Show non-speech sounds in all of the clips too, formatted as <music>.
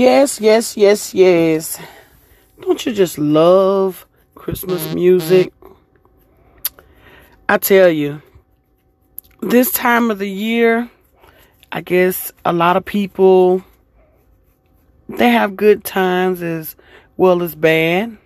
Yes, yes, yes, yes. Don't you just love Christmas music? I tell you, this time of the year, I guess a lot of people they have good times as well as bad.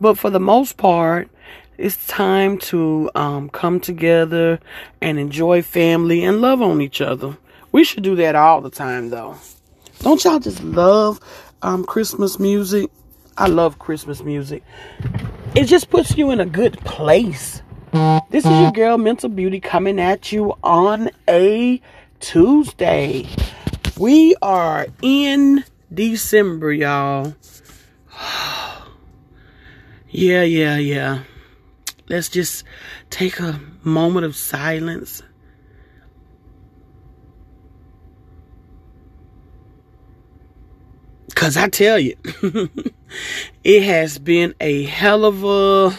But for the most part, it's time to um, come together and enjoy family and love on each other. We should do that all the time, though. Don't y'all just love um, Christmas music? I love Christmas music. It just puts you in a good place. This is your girl, Mental Beauty, coming at you on a Tuesday. We are in December, y'all. <sighs> yeah, yeah, yeah. Let's just take a moment of silence Cause I tell you, <laughs> it has been a hell of a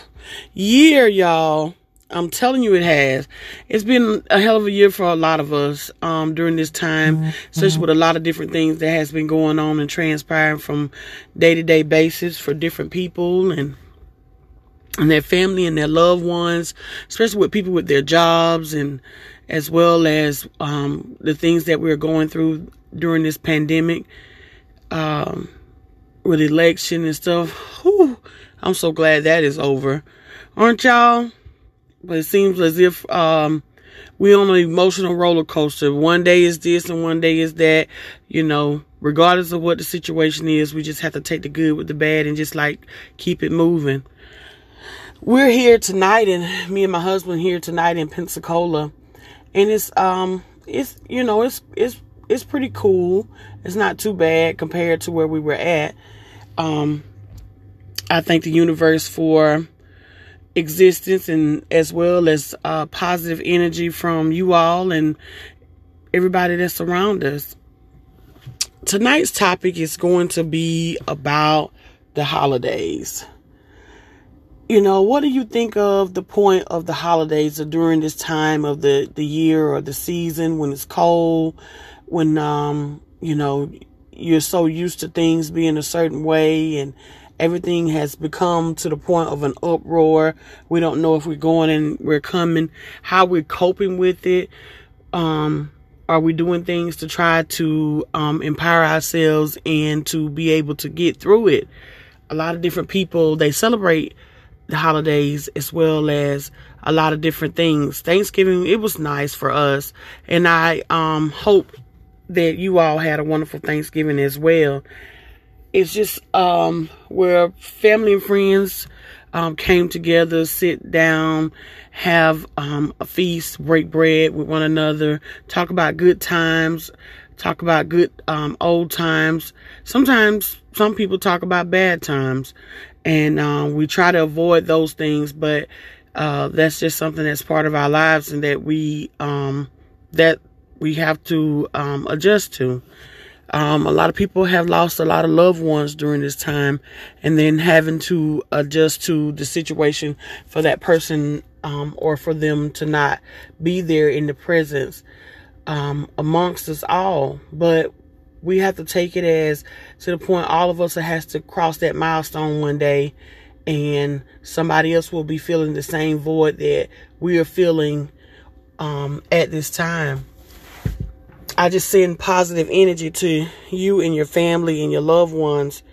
year, y'all. I'm telling you, it has. It's been a hell of a year for a lot of us um, during this time, mm-hmm. especially with a lot of different things that has been going on and transpiring from day to day basis for different people and and their family and their loved ones, especially with people with their jobs and as well as um, the things that we're going through during this pandemic um, with election and stuff. Whew, I'm so glad that is over, aren't y'all? But it seems as if um, we're on an emotional roller coaster. One day is this and one day is that. You know, regardless of what the situation is, we just have to take the good with the bad and just like keep it moving. We're here tonight, and me and my husband here tonight in Pensacola, and it's um it's you know it's it's it's pretty cool. It's not too bad compared to where we were at. Um, I thank the universe for existence and as well as uh, positive energy from you all and everybody that's around us. Tonight's topic is going to be about the holidays. You know, what do you think of the point of the holidays or during this time of the, the year or the season when it's cold, when um you know you're so used to things being a certain way and everything has become to the point of an uproar. We don't know if we're going and we're coming how we're coping with it. Um are we doing things to try to um, empower ourselves and to be able to get through it? A lot of different people they celebrate the holidays as well as a lot of different things. Thanksgiving it was nice for us. And i um hope that you all had a wonderful Thanksgiving as well. It's just um, where family and friends um, came together, sit down, have um, a feast, break bread with one another, talk about good times, talk about good um, old times. Sometimes some people talk about bad times, and uh, we try to avoid those things, but uh, that's just something that's part of our lives, and that we um, that we have to um, adjust to. Um, a lot of people have lost a lot of loved ones during this time, and then having to adjust to the situation for that person um, or for them to not be there in the presence um, amongst us all. But we have to take it as to the point all of us has to cross that milestone one day, and somebody else will be feeling the same void that we are feeling um, at this time. I just send positive energy to you and your family and your loved ones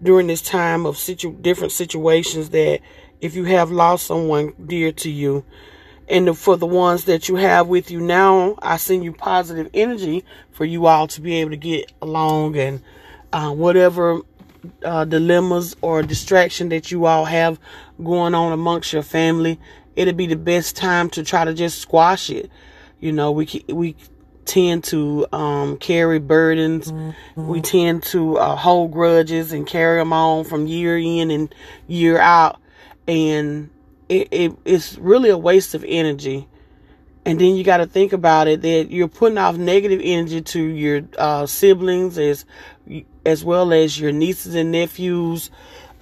during this time of situ- different situations that if you have lost someone dear to you. And for the ones that you have with you now i send you positive energy for you all to be able to get along and uh, whatever uh, dilemmas or distraction that you all have going on amongst your family it'll be the best time to try to just squash it. You know we we tend to um, carry burdens. Mm-hmm. We tend to uh, hold grudges and carry them on from year in and year out. And it, it, it's really a waste of energy. And then you got to think about it that you're putting off negative energy to your uh, siblings as as well as your nieces and nephews,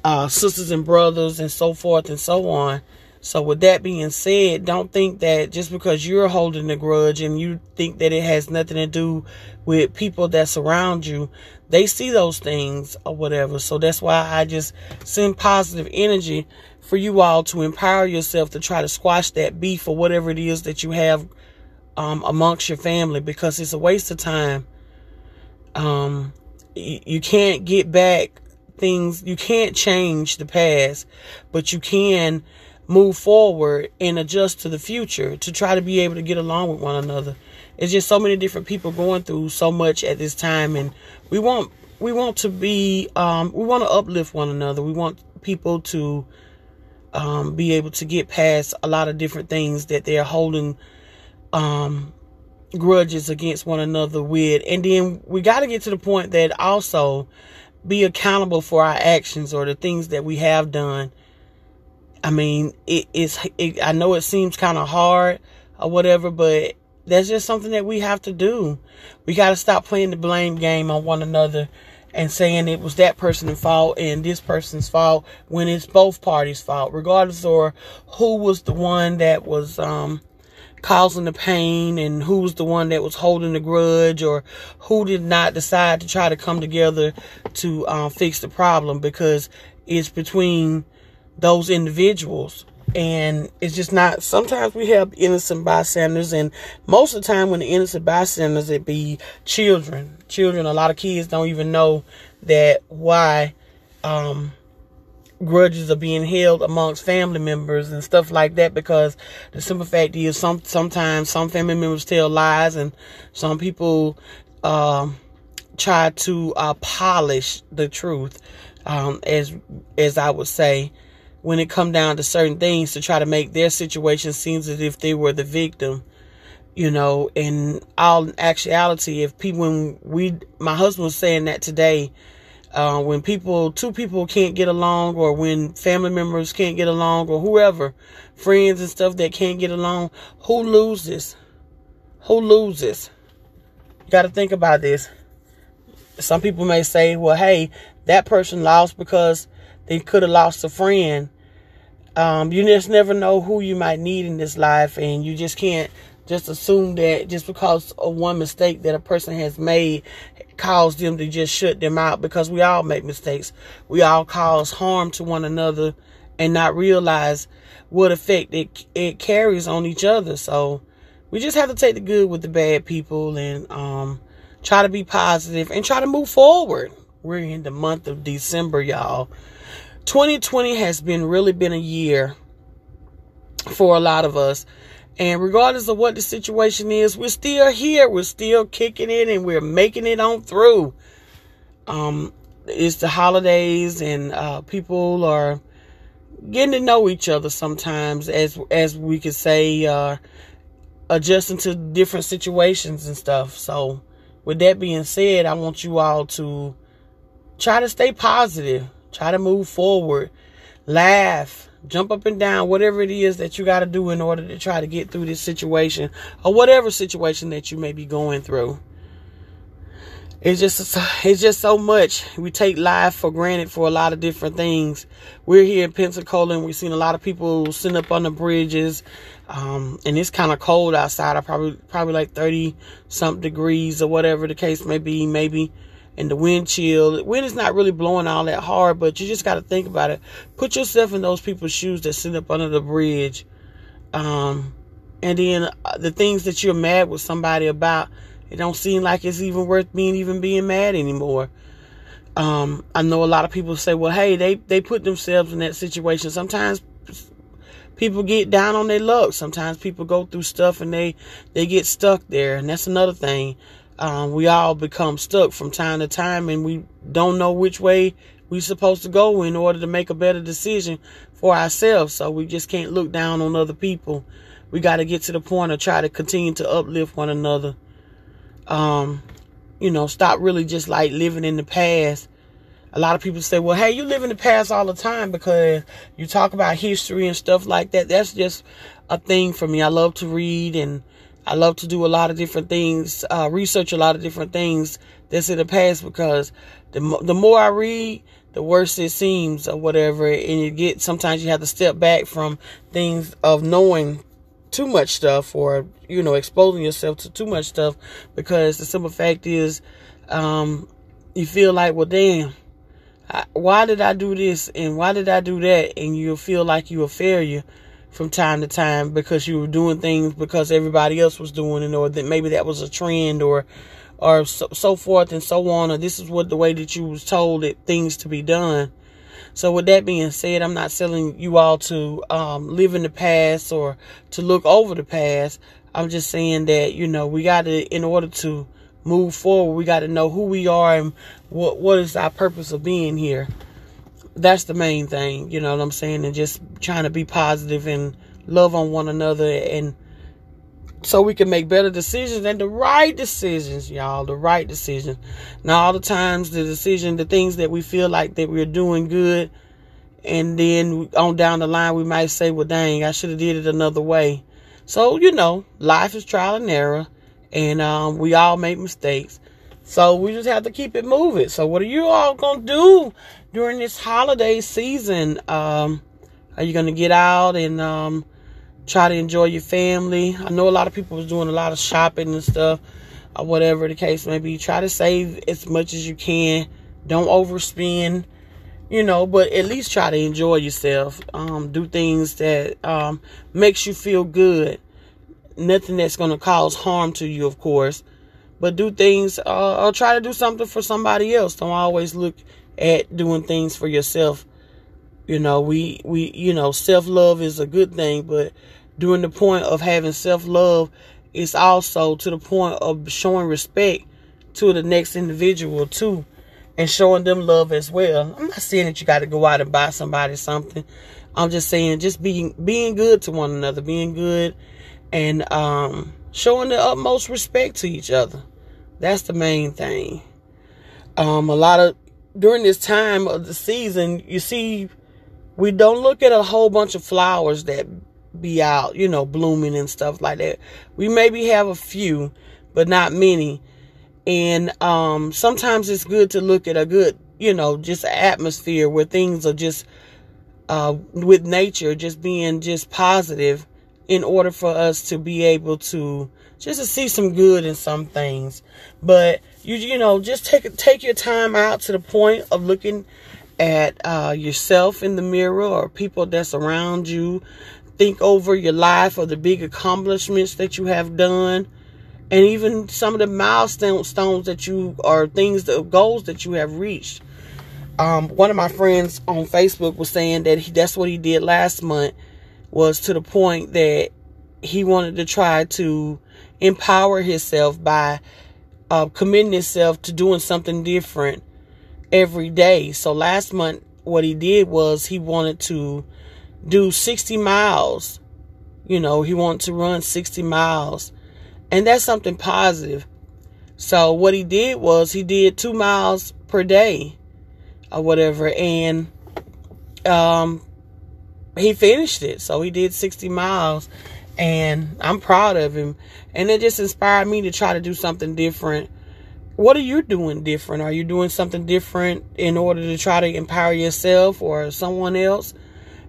uh, sisters and brothers, and so forth and so on. So with that being said, don't think that just because you're holding a grudge and you think that it has nothing to do with people that surround you, they see those things or whatever. So that's why I just send positive energy for you all to empower yourself to try to squash that beef or whatever it is that you have um, amongst your family because it's a waste of time. Um, you can't get back things, you can't change the past, but you can move forward and adjust to the future to try to be able to get along with one another. It's just so many different people going through so much at this time and we want we want to be um, we want to uplift one another. We want people to um, be able to get past a lot of different things that they're holding um, grudges against one another with. And then we got to get to the point that also be accountable for our actions or the things that we have done. I mean, it is, it, I know it seems kind of hard or whatever, but that's just something that we have to do. We got to stop playing the blame game on one another and saying it was that person's fault and this person's fault when it's both parties' fault, regardless of who was the one that was um, causing the pain and who was the one that was holding the grudge or who did not decide to try to come together to uh, fix the problem because it's between those individuals. And it's just not sometimes we have innocent bystanders and most of the time when the innocent bystanders it be children. Children a lot of kids don't even know that why um, grudges are being held amongst family members and stuff like that because the simple fact is some sometimes some family members tell lies and some people um, try to uh, polish the truth um, as as I would say when it come down to certain things to try to make their situation seem as if they were the victim you know. In all actuality if people when we my husband was saying that today uh, when people two people can't get along or when family members can't get along or whoever friends and stuff that can't get along who loses? Who loses? You got to think about this. Some people may say well hey that person lost because they could have lost a friend um, you just never know who you might need in this life, and you just can't just assume that just because of one mistake that a person has made caused them to just shut them out because we all make mistakes. We all cause harm to one another and not realize what effect it it carries on each other. So we just have to take the good with the bad people and um, try to be positive and try to move forward. We're in the month of December, y'all. 2020 has been really been a year for a lot of us. And regardless of what the situation is, we're still here. We're still kicking it and we're making it on through. Um, it's the holidays and uh, people are getting to know each other sometimes, as as we could say, uh, adjusting to different situations and stuff. So, with that being said, I want you all to try to stay positive Try to move forward. Laugh. Jump up and down. Whatever it is that you got to do in order to try to get through this situation or whatever situation that you may be going through. It's just it's just so much. We take life for granted for a lot of different things. We're here in Pensacola and we've seen a lot of people sitting up on the bridges. Um, and it's kind of cold outside. I probably probably like 30 something degrees or whatever the case may be, maybe and the wind chill. Wind is not really blowing all that hard, but you just got to think about it. Put yourself in those people's shoes that sit up under the bridge. Um, and then uh, the things that you're mad with somebody about, it don't seem like it's even worth being even being mad anymore. Um, I know a lot of people say, well, hey, they, they put themselves in that situation. Sometimes people get down on their luck. Sometimes people go through stuff and they, they get stuck there. And that's another thing um, we all become stuck from time to time and we don't know which way we're supposed to go in order to make a better decision for ourselves. So we just can't look down on other people. We got to get to the point of try to continue to uplift one another. Um, you know, stop really just like living in the past. A lot of people say, well, hey, you live in the past all the time because you talk about history and stuff like that. That's just a thing for me. I love to read and I love to do a lot of different things, uh, research a lot of different things that's in the past because the, the more I read, the worse it seems or whatever. And you get, sometimes you have to step back from things of knowing too much stuff or, you know, exposing yourself to too much stuff because the simple fact is, um, you feel like, well, damn, I, why did I do this and why did I do that? And you feel like you're a failure from time to time because you were doing things because everybody else was doing it or that maybe that was a trend or or so, so, forth and so on or this is what the way that you was told that things to be done. So with that being said i'm not telling you all to um, live in the past or to look over the past. I'm just saying that you know we got to in order to move forward we got to know who we are and what what is our purpose of being here that's the main thing you know what i'm saying and just trying to be positive and love on one another and so we can make better decisions and the right decisions, y'all. The right decisions. Now, all the times the decision, the things that we feel like that we're doing good, and then on down the line we might say, "Well, dang, I should have did it another way." So you know, life is trial and error, and um, we all make mistakes. So we just have to keep it moving. So what are you all gonna do during this holiday season? Um, are you gonna get out and um, try to enjoy your family. I know a lot of people was doing a lot of shopping and stuff, or whatever the case may be. Try to save as much as you can. Don't overspend, you know, but at least try to enjoy yourself. Um, do things that um, makes you feel good. Nothing that's going to cause harm to you, of course. But do things, uh, or try to do something for somebody else. Don't always look at doing things for yourself. You know, we, we, you know, self love is a good thing, but during the point of having self love is also to the point of showing respect to the next individual too and showing them love as well. I'm not saying that you got to go out and buy somebody something. I'm just saying just being being good to one another, being good and um, showing the utmost respect to each other. That's the main thing. Um, a lot of during this time of the season, you see, we don't look at a whole bunch of flowers that be out, you know, blooming and stuff like that. We maybe have a few, but not many. And um, sometimes it's good to look at a good, you know, just atmosphere where things are just uh, with nature, just being just positive in order for us to be able to just to see some good in some things. But you you know, just take take your time out to the point of looking at uh, yourself in the mirror or people that's around you. Think over your life or the big accomplishments that you have done and even some of the milestones that you or things the goals that you have reached. Um, one of my friends on facebook was saying that he, that's what he did last month was to the point that he wanted to try to empower himself by uh, committing himself to doing something different every day so last month what he did was he wanted to do 60 miles. You know, he wanted to run 60 miles. And that's something positive. So what he did was he did two miles per day or whatever. And um, he finished it. So he did 60 miles. And I'm proud of him. And it just inspired me to try to do something different. What are you doing different? Are you doing something different in order to try to empower yourself or someone else?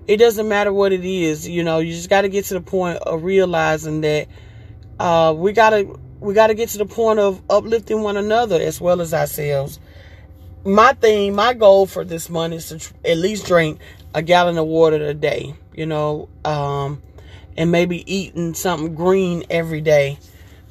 it doesn't matter what it is. You know, you just got to get to the point of realizing that uh, we gotta we gotta get to the point of uplifting one another as well as ourselves. My thing, my goal for this month is to at least drink a gallon of water a day. You know, um, and maybe eating something green every day.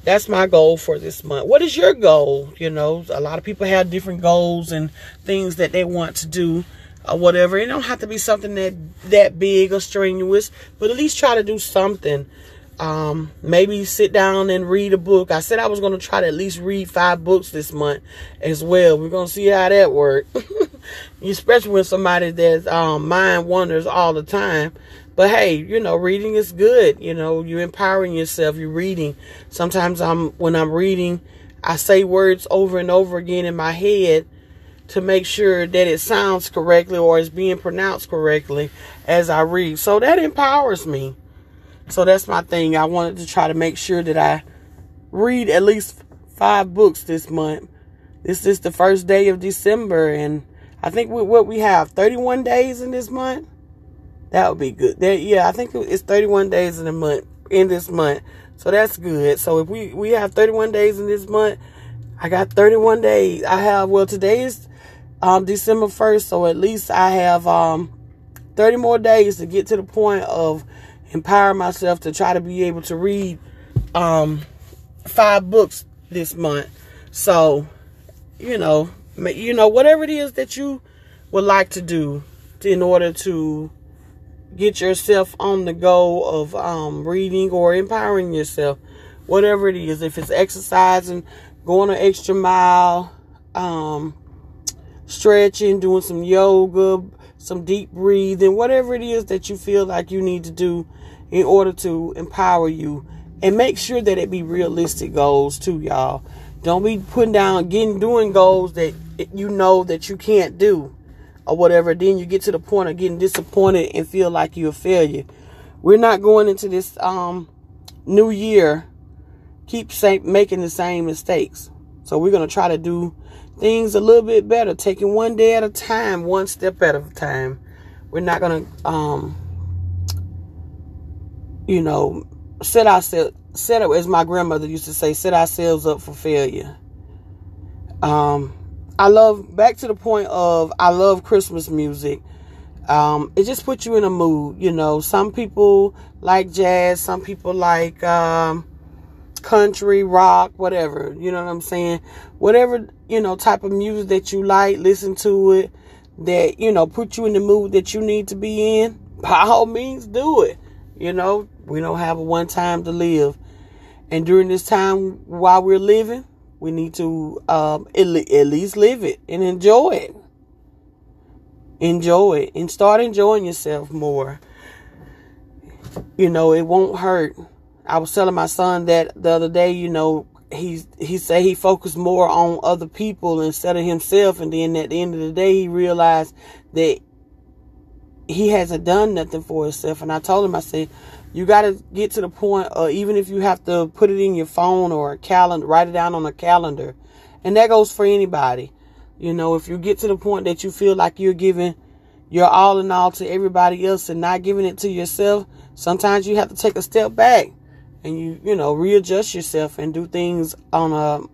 That's my goal for this month. What is your goal? You know, a lot of people have different goals and things that they want to do or whatever. It don't have to be something that that big or strenuous, but at least try to do something. Um, maybe sit down and read a book. I said I was going to try to at least read five books this month as well. We're going to see how that works. <laughs> Especially when somebody that's um, mind wanders all the time. But hey, you know, reading is good. You know, you're empowering yourself. You're reading. Sometimes I'm when I'm reading, I say words over and over again in my head to make sure that it sounds correctly or is being pronounced correctly as I read. So that empowers me. So that's my thing. I wanted to try to make sure that I read at least five books this month. This is the first day of December and I think what we have 31 days in this month. That would be good. That, yeah, I think it's 31 days in a month in this month. So that's good. So if we we have 31 days in this month, I got 31 days. I have well today is um December 1st, so at least I have um 30 more days to get to the point of empowering myself to try to be able to read um five books this month. So, you know, you know whatever it is that you would like to do in order to get yourself on the goal of um, reading or empowering yourself, whatever it is. If it's exercising, going an extra mile, um, stretching, doing some yoga, some deep breathing, whatever it is that you feel like you need to do in order to empower you. And make sure that it be realistic goals too, y'all. Don't be putting down, getting, doing goals that you know that you can't do or whatever, then you get to the point of getting disappointed and feel like you're a failure. We're not going into this um, new year keep say, making the same mistakes. So we're going to try to do things a little bit better, taking one day at a time, one step at a time. We're not going to, um, you know, set ourselves, set up, as my grandmother used to say, set ourselves up for failure. Um, I love back to the point of I love Christmas music. Um, it just puts you in a mood, you know. Some people like jazz, some people like um, country, rock, whatever. You know what I'm saying? Whatever you know type of music that you like, listen to it. That you know put you in the mood that you need to be in. <laughs> By all means, do it. You know we don't have a one time to live, and during this time while we're living, we need to um, at, least live it and enjoy it. Enjoy it and start enjoying yourself more. You know, it won't hurt. I was telling my son that the other day, you know, he he said he focused more on other people instead of himself and then at the end of the day he realized that he hasn't done nothing for himself and I told him I said you got to get to the point, uh, even if you have to put it in your phone or a calendar, write it down on a calendar. And that goes for anybody. You know, if you get to the point that you feel like you're giving your all in all to everybody else and not giving it to yourself, sometimes you have to take a step back and you, you know, readjust yourself and do things on a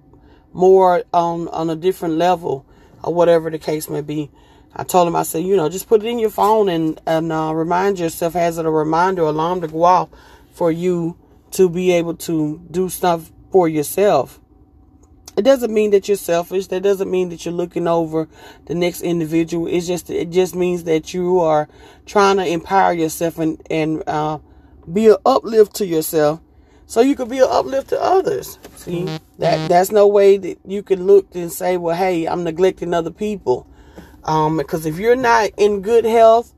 more on on a different level or whatever the case may be. I told him, I said, you know, just put it in your phone and, and uh, remind yourself, as a reminder alarm to go off for you to be able to do stuff for yourself. It doesn't mean that you're selfish. That doesn't mean that you're looking over the next individual. It's just, it just means that you are trying to empower yourself and, and, uh, be an uplift to yourself so you can be an uplift to others. See, that, that's no way that you can look and say, well, hey, I'm neglecting other people. Um, because if you're not in good health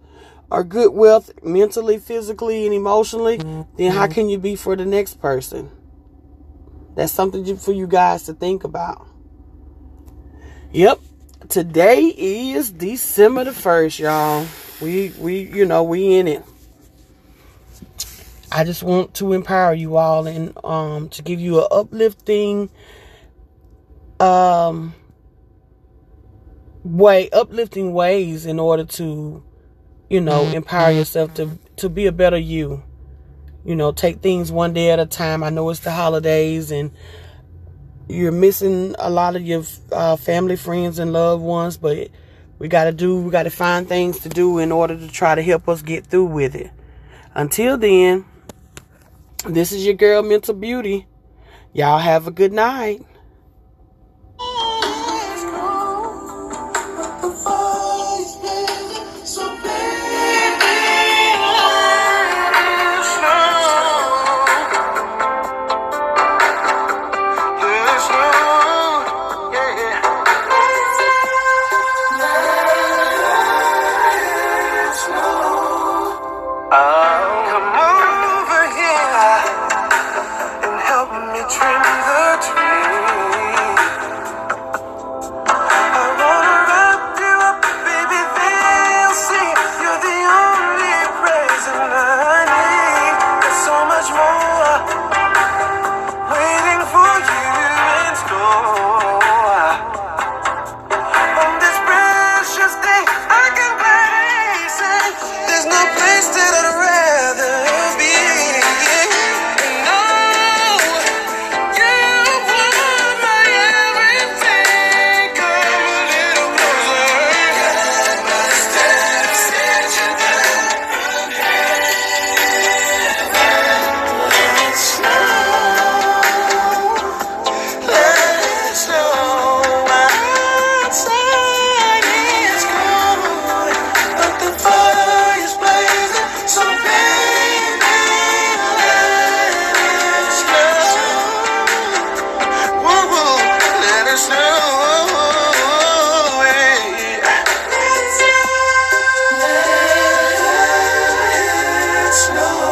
or good wealth mentally, physically, and emotionally, then how can you be for the next person? That's something for you guys to think about. Yep. Today is December the 1st, y'all. We we you know, we in it. I just want to empower you all and um to give you an uplifting um way uplifting ways in order to you know mm-hmm. empower yourself to to be a better you. You know take things one day at a time. I know it's the holidays and you're missing a lot of your uh, family friends and loved ones but we got to do we got to find things to do in order to try to help us get through with it. Until then this is your girl mental beauty. Y'all have a good night